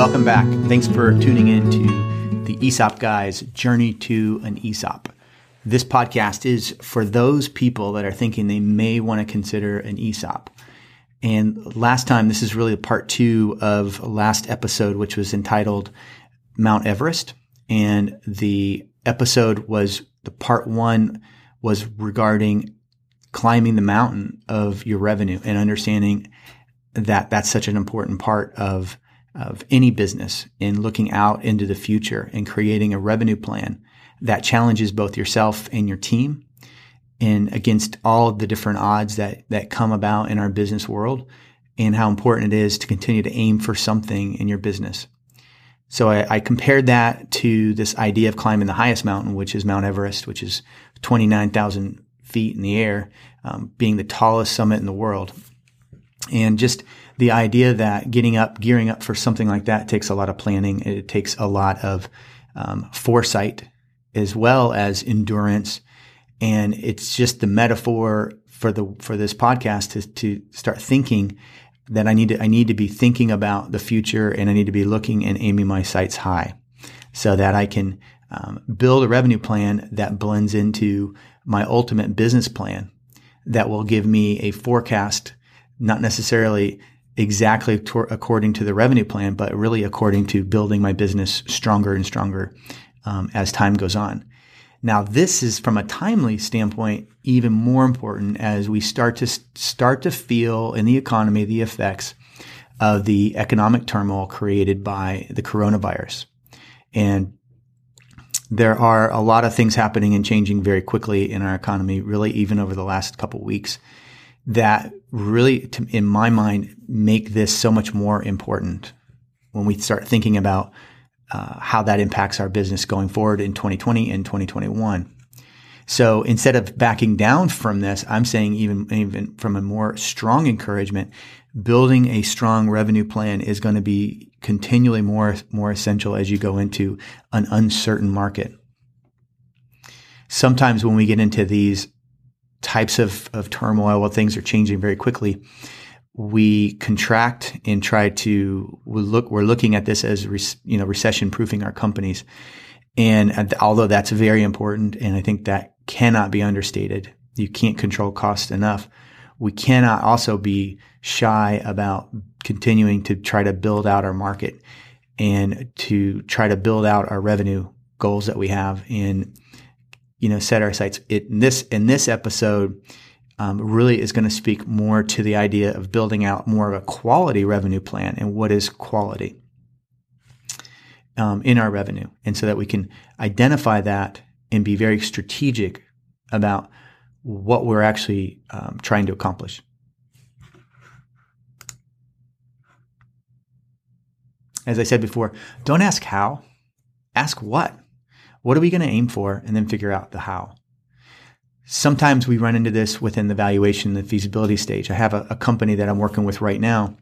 Welcome back. Thanks for tuning in to the ESOP Guys Journey to an ESOP. This podcast is for those people that are thinking they may want to consider an ESOP. And last time, this is really part two of last episode, which was entitled Mount Everest. And the episode was the part one was regarding climbing the mountain of your revenue and understanding that that's such an important part of of any business in looking out into the future and creating a revenue plan that challenges both yourself and your team and against all the different odds that, that come about in our business world and how important it is to continue to aim for something in your business. So I, I compared that to this idea of climbing the highest mountain, which is Mount Everest, which is 29,000 feet in the air, um, being the tallest summit in the world. And just the idea that getting up, gearing up for something like that takes a lot of planning. It takes a lot of um, foresight as well as endurance. And it's just the metaphor for the for this podcast to to start thinking that I need to I need to be thinking about the future and I need to be looking and aiming my sights high so that I can um, build a revenue plan that blends into my ultimate business plan that will give me a forecast, not necessarily exactly according to the revenue plan, but really according to building my business stronger and stronger um, as time goes on. Now, this is from a timely standpoint even more important as we start to start to feel in the economy the effects of the economic turmoil created by the coronavirus. And there are a lot of things happening and changing very quickly in our economy, really even over the last couple weeks that really, in my mind, make this so much more important when we start thinking about uh, how that impacts our business going forward in 2020 and 2021. So instead of backing down from this, I'm saying even, even from a more strong encouragement, building a strong revenue plan is going to be continually more, more essential as you go into an uncertain market. Sometimes when we get into these types of, of turmoil, while things are changing very quickly, we contract and try to we look. We're looking at this as you know recession proofing our companies, and although that's very important, and I think that cannot be understated. You can't control cost enough. We cannot also be shy about continuing to try to build out our market and to try to build out our revenue goals that we have and you know, set our sights. It, in this in this episode um, really is going to speak more to the idea of building out more of a quality revenue plan and what is quality um, in our revenue, and so that we can identify that and be very strategic about what we're actually um, trying to accomplish. As I said before, don't ask how, ask what. What are we going to aim for? And then figure out the how. Sometimes we run into this within the valuation, the feasibility stage. I have a, a company that I'm working with right now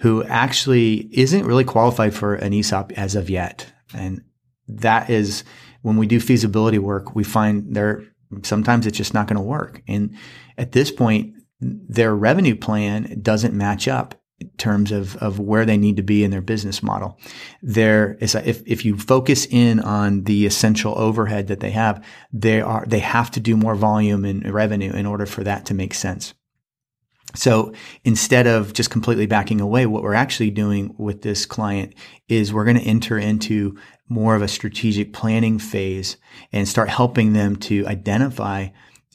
who actually isn't really qualified for an ESOP as of yet. And that is when we do feasibility work, we find there sometimes it's just not going to work. And at this point, their revenue plan doesn't match up terms of, of where they need to be in their business model. There is a, if, if you focus in on the essential overhead that they have, they are, they have to do more volume and revenue in order for that to make sense. So instead of just completely backing away, what we're actually doing with this client is we're going to enter into more of a strategic planning phase and start helping them to identify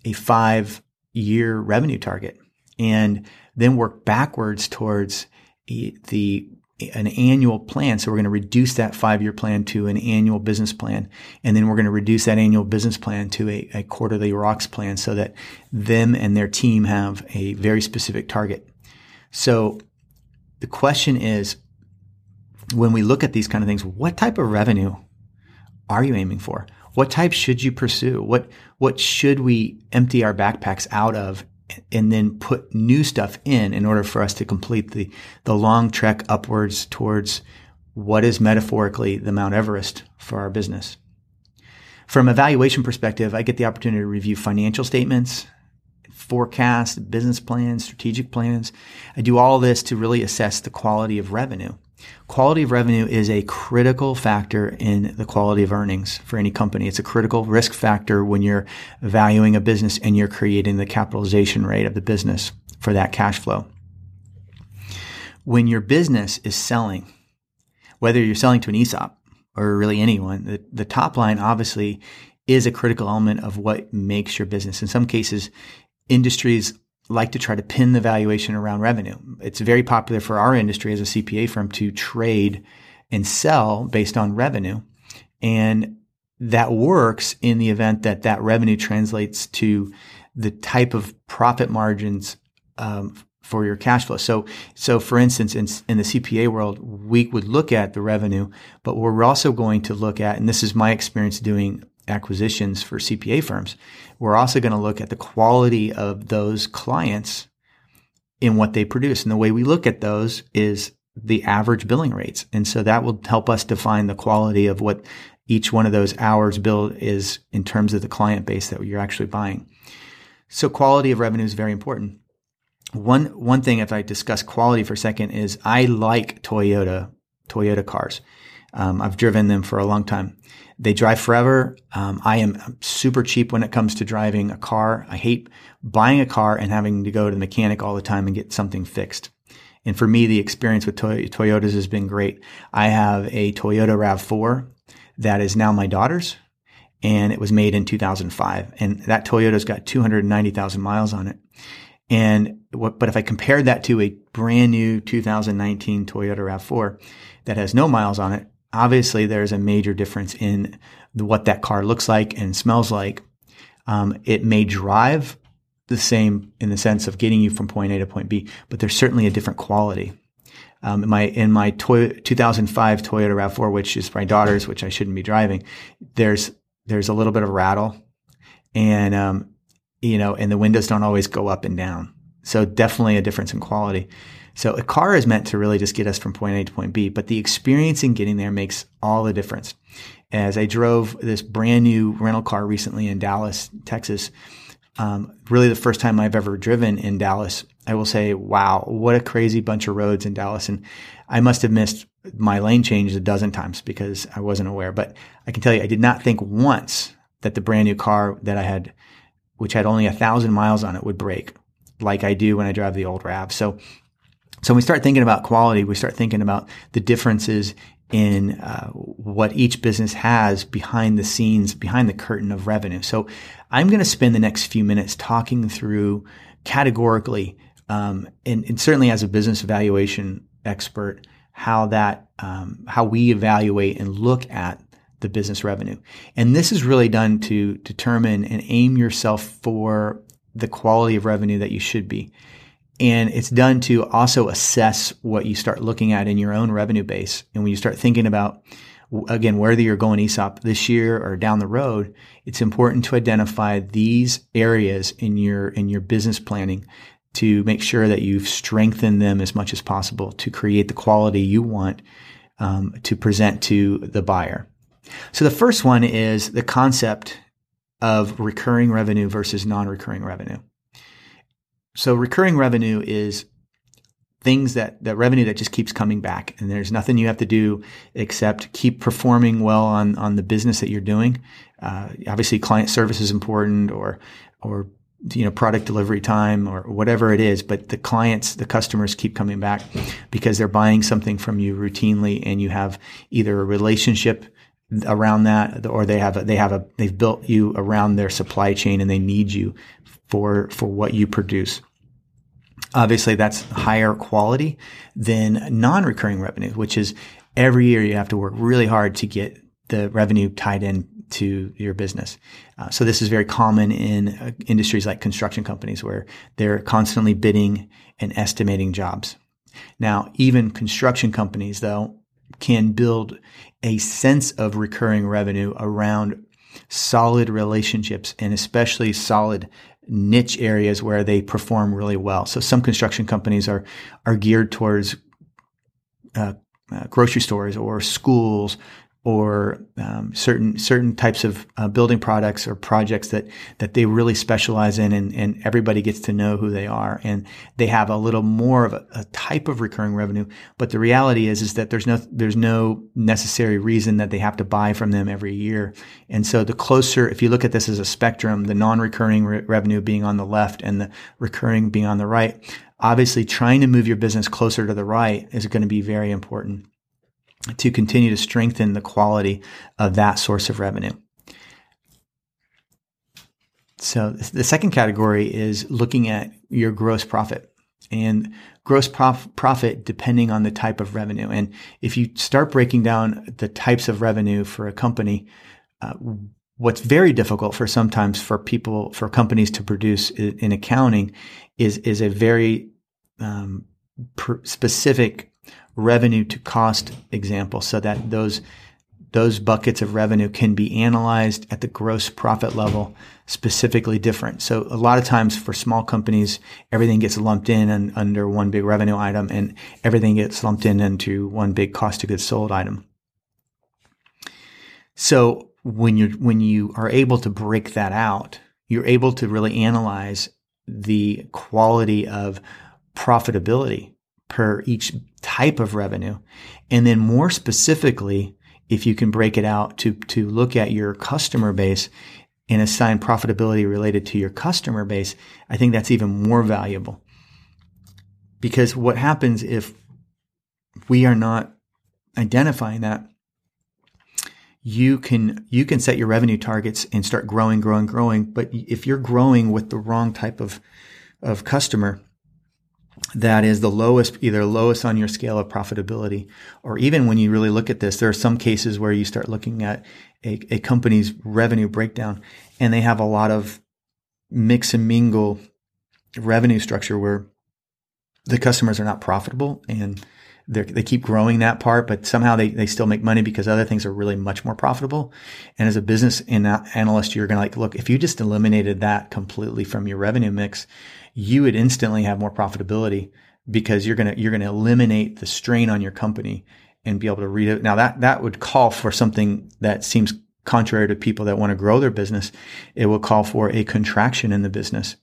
a five year revenue target. And then work backwards towards the an annual plan. So we're going to reduce that five year plan to an annual business plan. And then we're going to reduce that annual business plan to a, a quarterly rocks plan so that them and their team have a very specific target. So the question is, when we look at these kind of things, what type of revenue are you aiming for? What type should you pursue? What, what should we empty our backpacks out of and then put new stuff in in order for us to complete the, the long trek upwards towards what is metaphorically the Mount Everest for our business. From a valuation perspective, I get the opportunity to review financial statements, forecast, business plans, strategic plans. I do all this to really assess the quality of revenue. Quality of revenue is a critical factor in the quality of earnings for any company. It's a critical risk factor when you're valuing a business and you're creating the capitalization rate of the business for that cash flow. When your business is selling, whether you're selling to an ESOP or really anyone, the, the top line obviously is a critical element of what makes your business. In some cases, industries like to try to pin the valuation around revenue. It's very popular for our industry as a CPA firm to trade and sell based on revenue. And that works in the event that that revenue translates to the type of profit margins um, for your cash flow. So, so for instance, in, in the CPA world, we would look at the revenue, but we're also going to look at, and this is my experience doing acquisitions for CPA firms, we're also going to look at the quality of those clients in what they produce. And the way we look at those is the average billing rates. And so that will help us define the quality of what each one of those hours billed is in terms of the client base that you're actually buying. So quality of revenue is very important. One, one thing, if I discuss quality for a second, is I like Toyota, Toyota cars. Um, I've driven them for a long time. They drive forever. Um, I am super cheap when it comes to driving a car. I hate buying a car and having to go to the mechanic all the time and get something fixed. And for me, the experience with Toy- Toyotas has been great. I have a Toyota RAV4 that is now my daughter's and it was made in 2005. And that Toyota's got 290,000 miles on it. And what, but if I compared that to a brand new 2019 Toyota RAV4 that has no miles on it, obviously there's a major difference in what that car looks like and smells like. Um, it may drive the same in the sense of getting you from point A to point B, but there's certainly a different quality. Um, in my in my toy, 2005 Toyota Rav4, which is my daughter's, which I shouldn't be driving, there's there's a little bit of rattle, and um, you know, and the windows don't always go up and down. So definitely a difference in quality. So a car is meant to really just get us from point A to point B, but the experience in getting there makes all the difference. As I drove this brand new rental car recently in Dallas, Texas, um, really the first time I've ever driven in Dallas, I will say, wow, what a crazy bunch of roads in Dallas. And I must have missed my lane change a dozen times because I wasn't aware. But I can tell you, I did not think once that the brand new car that I had, which had only a thousand miles on it, would break like I do when I drive the old Rav. So so when we start thinking about quality, we start thinking about the differences in uh, what each business has behind the scenes, behind the curtain of revenue. So I'm going to spend the next few minutes talking through categorically, um, and, and, certainly as a business evaluation expert, how that um, how we evaluate and look at the business revenue. And this is really done to determine and aim yourself for the quality of revenue that you should be. And it's done to also assess what you start looking at in your own revenue base. And when you start thinking about, again, whether you're going ESOP this year or down the road, it's important to identify these areas in your, in your business planning to make sure that you've strengthened them as much as possible to create the quality you want um, to present to the buyer. So the first one is the concept of recurring revenue versus non-recurring revenue. So recurring revenue is things that that revenue that just keeps coming back and there's nothing you have to do except keep performing well on on the business that you're doing. Uh, obviously client service is important or or you know product delivery time or whatever it is but the clients the customers keep coming back because they're buying something from you routinely and you have either a relationship around that or they have a, they have a they've built you around their supply chain and they need you for for what you produce. Obviously, that's higher quality than non-recurring revenue, which is every year you have to work really hard to get the revenue tied in to your business. Uh, so this is very common in uh, industries like construction companies where they're constantly bidding and estimating jobs. Now, even construction companies though can build a sense of recurring revenue around solid relationships and especially solid niche areas where they perform really well. So some construction companies are are geared towards uh, uh, grocery stores or schools or um, certain certain types of uh, building products or projects that that they really specialize in, and, and everybody gets to know who they are, and they have a little more of a, a, type of recurring revenue. But the reality is is that there's no there's no necessary reason that they have to buy from them every year, and so the closer, if you look at this as a spectrum, the non-recurring re- revenue being on the left and the recurring being on the right, obviously trying to move your business closer to the right is going to be very important to continue to strengthen the quality of that source of revenue. So the second category is looking at your gross profit and gross prof- profit depending on the type of revenue. And if you start breaking down the types of revenue for a company, uh, what's very difficult for sometimes for people, for companies to produce in accounting is, is a very um, per- specific revenue to cost example so that those those buckets of revenue can be analyzed at the gross profit level specifically different. So a lot of times for small companies, everything gets lumped in and under one big revenue item and everything gets lumped in into one big cost of goods sold item. So when you when you are able to break that out, you're able to really analyze the quality of profitability per each type of revenue. And then more specifically, if you can break it out to, to look at your customer base and assign profitability related to your customer base, I think that's even more valuable. Because what happens if we are not identifying that, you can you can set your revenue targets and start growing, growing, growing. But if you're growing with the wrong type of of customer, that is the lowest, either lowest on your scale of profitability, or even when you really look at this, there are some cases where you start looking at a, a company's revenue breakdown and they have a lot of mix and mingle revenue structure where the customers are not profitable and they keep growing that part, but somehow they, they still make money because other things are really much more profitable. And as a business analyst, you're going to like, look, if you just eliminated that completely from your revenue mix, you would instantly have more profitability because you're going to, you're going to eliminate the strain on your company and be able to read it. Now that, that would call for something that seems contrary to people that want to grow their business. It will call for a contraction in the business.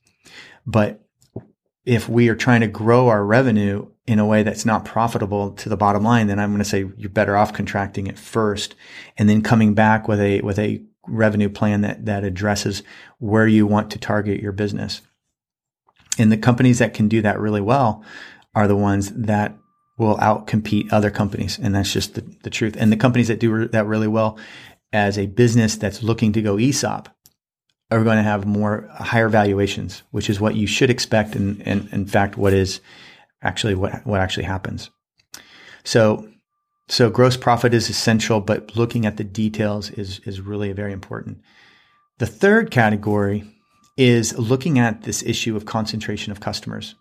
But if we are trying to grow our revenue in a way that's not profitable to the bottom line, then I'm going to say you're better off contracting it first and then coming back with a, with a revenue plan that, that addresses where you want to target your business. And the companies that can do that really well are the ones that will outcompete other companies. And that's just the, the truth. And the companies that do that really well as a business that's looking to go ESOP are going to have more higher valuations, which is what you should expect. And, and in fact, what is actually what, what actually happens. So, so gross profit is essential, but looking at the details is, is really very important. The third category is looking at this issue of concentration of customers.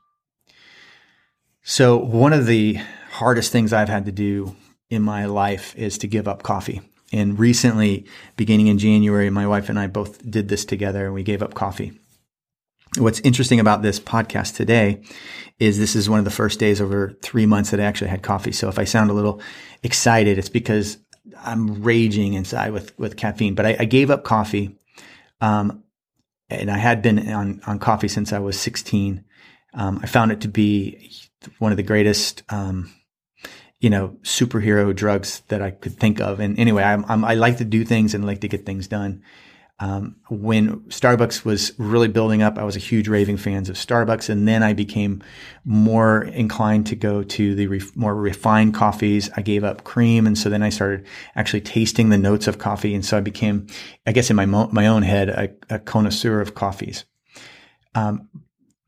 So one of the hardest things I've had to do in my life is to give up coffee. And recently, beginning in January, my wife and I both did this together and we gave up coffee. What's interesting about this podcast today is this is one of the first days over three months that I actually had coffee. So if I sound a little excited, it's because I'm raging inside with, with caffeine, but I, I gave up coffee. Um, and I had been on, on coffee since I was 16. Um, I found it to be one of the greatest, um, you know, superhero drugs that I could think of. And anyway, I'm, I'm, i like to do things and like to get things done. Um, when Starbucks was really building up, I was a huge raving fans of Starbucks, and then I became more inclined to go to the ref- more refined coffees. I gave up cream, and so then I started actually tasting the notes of coffee, and so I became, I guess, in my mo- my own head, a, a connoisseur of coffees. Um,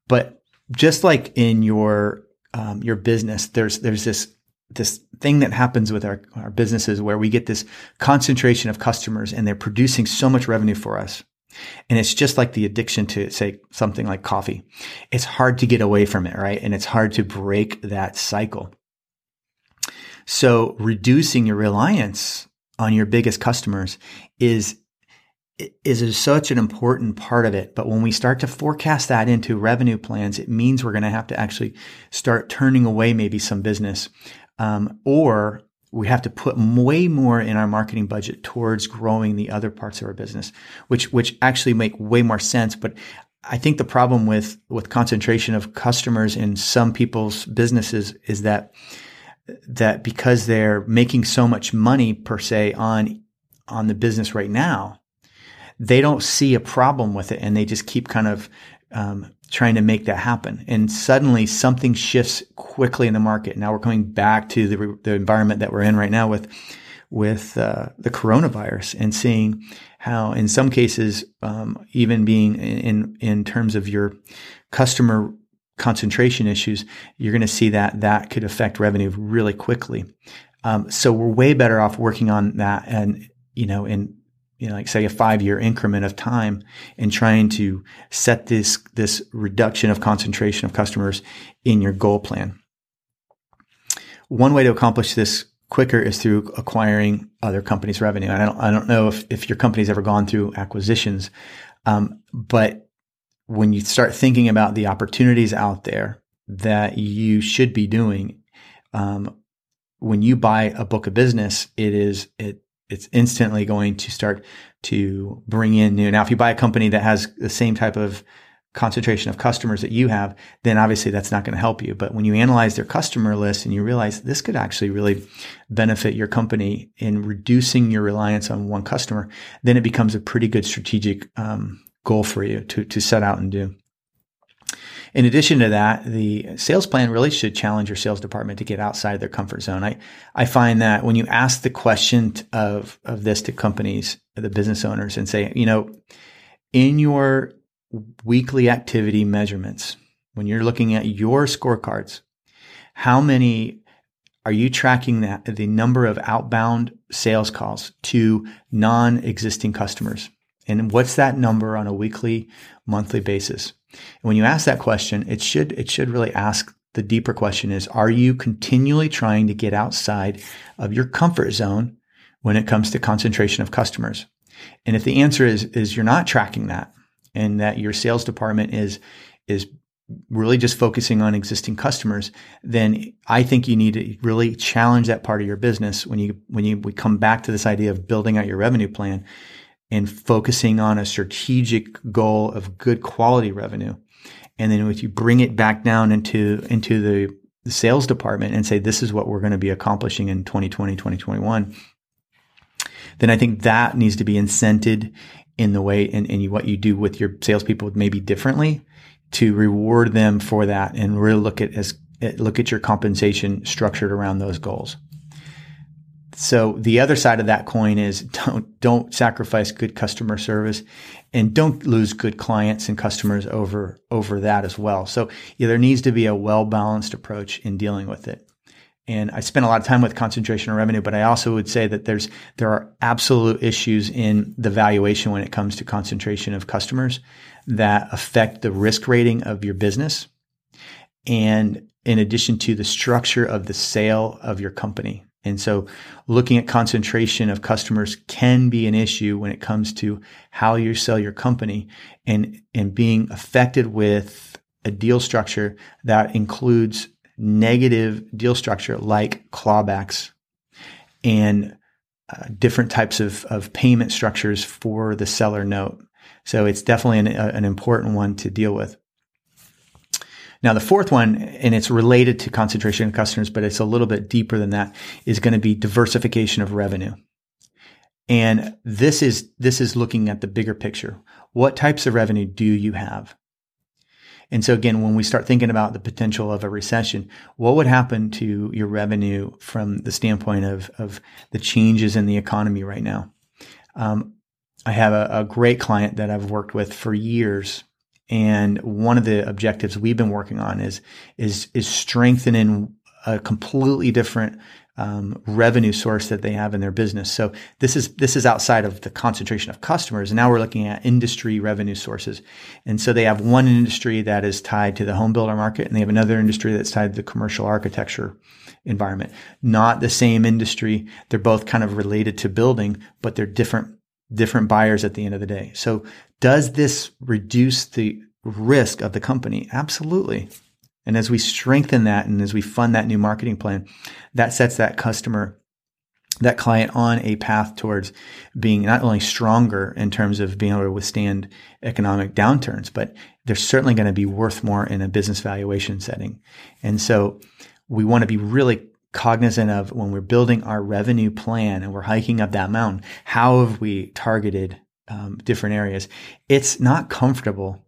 but just like in your um, your business, there's there's this this thing that happens with our, our businesses where we get this concentration of customers and they're producing so much revenue for us. And it's just like the addiction to say something like coffee. It's hard to get away from it, right? And it's hard to break that cycle. So reducing your reliance on your biggest customers is is such an important part of it. But when we start to forecast that into revenue plans, it means we're going to have to actually start turning away maybe some business um, or we have to put way more in our marketing budget towards growing the other parts of our business, which which actually make way more sense. But I think the problem with with concentration of customers in some people's businesses is that that because they're making so much money per se on on the business right now, they don't see a problem with it, and they just keep kind of um, trying to make that happen. And suddenly something shifts quickly in the market. Now we're coming back to the, the environment that we're in right now with, with uh, the coronavirus and seeing how in some cases, um, even being in, in terms of your customer concentration issues, you're going to see that that could affect revenue really quickly. Um, so we're way better off working on that and, you know, in you know, like say a five year increment of time and trying to set this, this reduction of concentration of customers in your goal plan. One way to accomplish this quicker is through acquiring other companies' revenue. I don't, I don't know if, if your company's ever gone through acquisitions. Um, but when you start thinking about the opportunities out there that you should be doing, um, when you buy a book of business, it is, it it's instantly going to start to bring in new. Now, if you buy a company that has the same type of concentration of customers that you have, then obviously that's not going to help you. But when you analyze their customer list and you realize this could actually really benefit your company in reducing your reliance on one customer, then it becomes a pretty good strategic um, goal for you to, to set out and do. In addition to that, the sales plan really should challenge your sales department to get outside their comfort zone. I, I find that when you ask the question of, of this to companies, the business owners and say, you know, in your weekly activity measurements, when you're looking at your scorecards, how many are you tracking that the number of outbound sales calls to non-existing customers? And what's that number on a weekly, monthly basis? And when you ask that question, it should, it should really ask the deeper question is, are you continually trying to get outside of your comfort zone when it comes to concentration of customers? And if the answer is, is you're not tracking that and that your sales department is, is really just focusing on existing customers, then I think you need to really challenge that part of your business when you, when you, we come back to this idea of building out your revenue plan and focusing on a strategic goal of good quality revenue. And then if you bring it back down into, into the, the sales department and say, this is what we're going to be accomplishing in 2020, 2021, then I think that needs to be incented in the way and, and what you do with your salespeople maybe differently to reward them for that and really look at as look at your compensation structured around those goals. So the other side of that coin is don't, don't sacrifice good customer service and don't lose good clients and customers over, over that as well. So yeah, there needs to be a well balanced approach in dealing with it. And I spent a lot of time with concentration of revenue, but I also would say that there's, there are absolute issues in the valuation when it comes to concentration of customers that affect the risk rating of your business. And in addition to the structure of the sale of your company. And so looking at concentration of customers can be an issue when it comes to how you sell your company and, and being affected with a deal structure that includes negative deal structure like clawbacks and uh, different types of, of payment structures for the seller note. So it's definitely an, an important one to deal with. Now, the fourth one, and it's related to concentration of customers, but it's a little bit deeper than that, is going to be diversification of revenue. And this is, this is looking at the bigger picture. What types of revenue do you have? And so again, when we start thinking about the potential of a recession, what would happen to your revenue from the standpoint of, of the changes in the economy right now? Um, I have a, a, great client that I've worked with for years and one of the objectives we've been working on is is is strengthening a completely different um, revenue source that they have in their business. So this is this is outside of the concentration of customers. And now we're looking at industry revenue sources. And so they have one industry that is tied to the home builder market, and they have another industry that's tied to the commercial architecture environment. Not the same industry. They're both kind of related to building, but they're different different buyers at the end of the day. So does this reduce the risk of the company? Absolutely. And as we strengthen that and as we fund that new marketing plan, that sets that customer that client on a path towards being not only stronger in terms of being able to withstand economic downturns, but they're certainly going to be worth more in a business valuation setting. And so we want to be really cognizant of when we're building our revenue plan and we're hiking up that mountain, how have we targeted um, different areas? It's not comfortable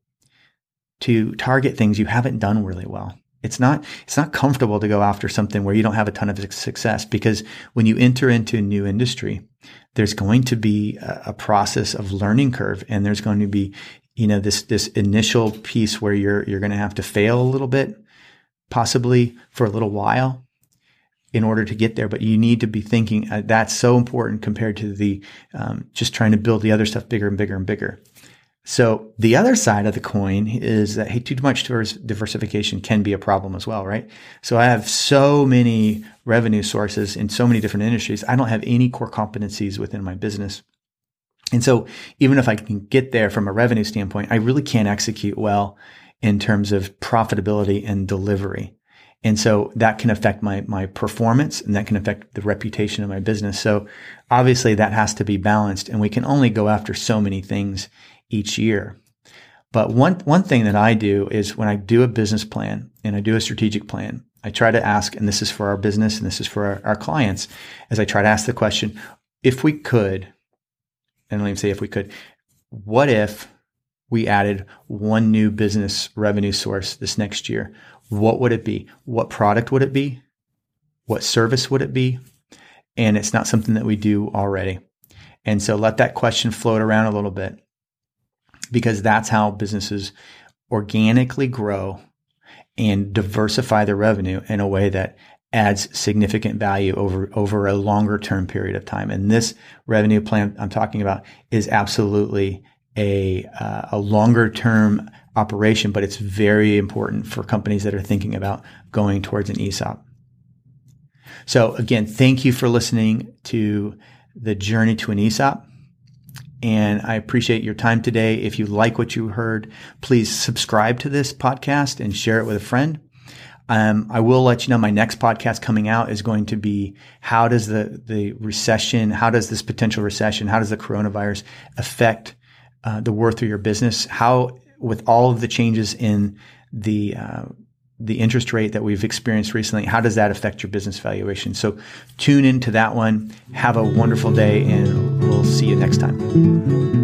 to target things you haven't done really well. It's not, it's not comfortable to go after something where you don't have a ton of success because when you enter into a new industry, there's going to be a, a process of learning curve and there's going to be, you know, this, this initial piece where you're, you're going to have to fail a little bit, possibly for a little while in order to get there. But you need to be thinking uh, that's so important compared to the um, just trying to build the other stuff bigger and bigger and bigger. So the other side of the coin is that, hey, too much diversification can be a problem as well, right? So I have so many revenue sources in so many different industries. I don't have any core competencies within my business. And so even if I can get there from a revenue standpoint, I really can't execute well in terms of profitability and delivery. And so that can affect my, my performance and that can affect the reputation of my business. So obviously that has to be balanced and we can only go after so many things each year. But one, one thing that I do is when I do a business plan and I do a strategic plan, I try to ask, and this is for our business and this is for our, our clients, as I try to ask the question, if we could, and let me say if we could, what if we added one new business revenue source this next year? What would it be? What product would it be? What service would it be? And it's not something that we do already. And so let that question float around a little bit because that's how businesses organically grow and diversify their revenue in a way that adds significant value over over a longer term period of time. And this revenue plan I'm talking about is absolutely a uh, a longer term operation, but it's very important for companies that are thinking about going towards an ESOP. So again, thank you for listening to the journey to an ESOP. And I appreciate your time today. If you like what you heard, please subscribe to this podcast and share it with a friend. Um, I will let you know my next podcast coming out is going to be how does the, the recession, how does this potential recession, how does the coronavirus affect uh, the worth of your business? How, with all of the changes in the uh, the interest rate that we've experienced recently, how does that affect your business valuation? So tune into that one. Have a wonderful day, and we'll see you next time.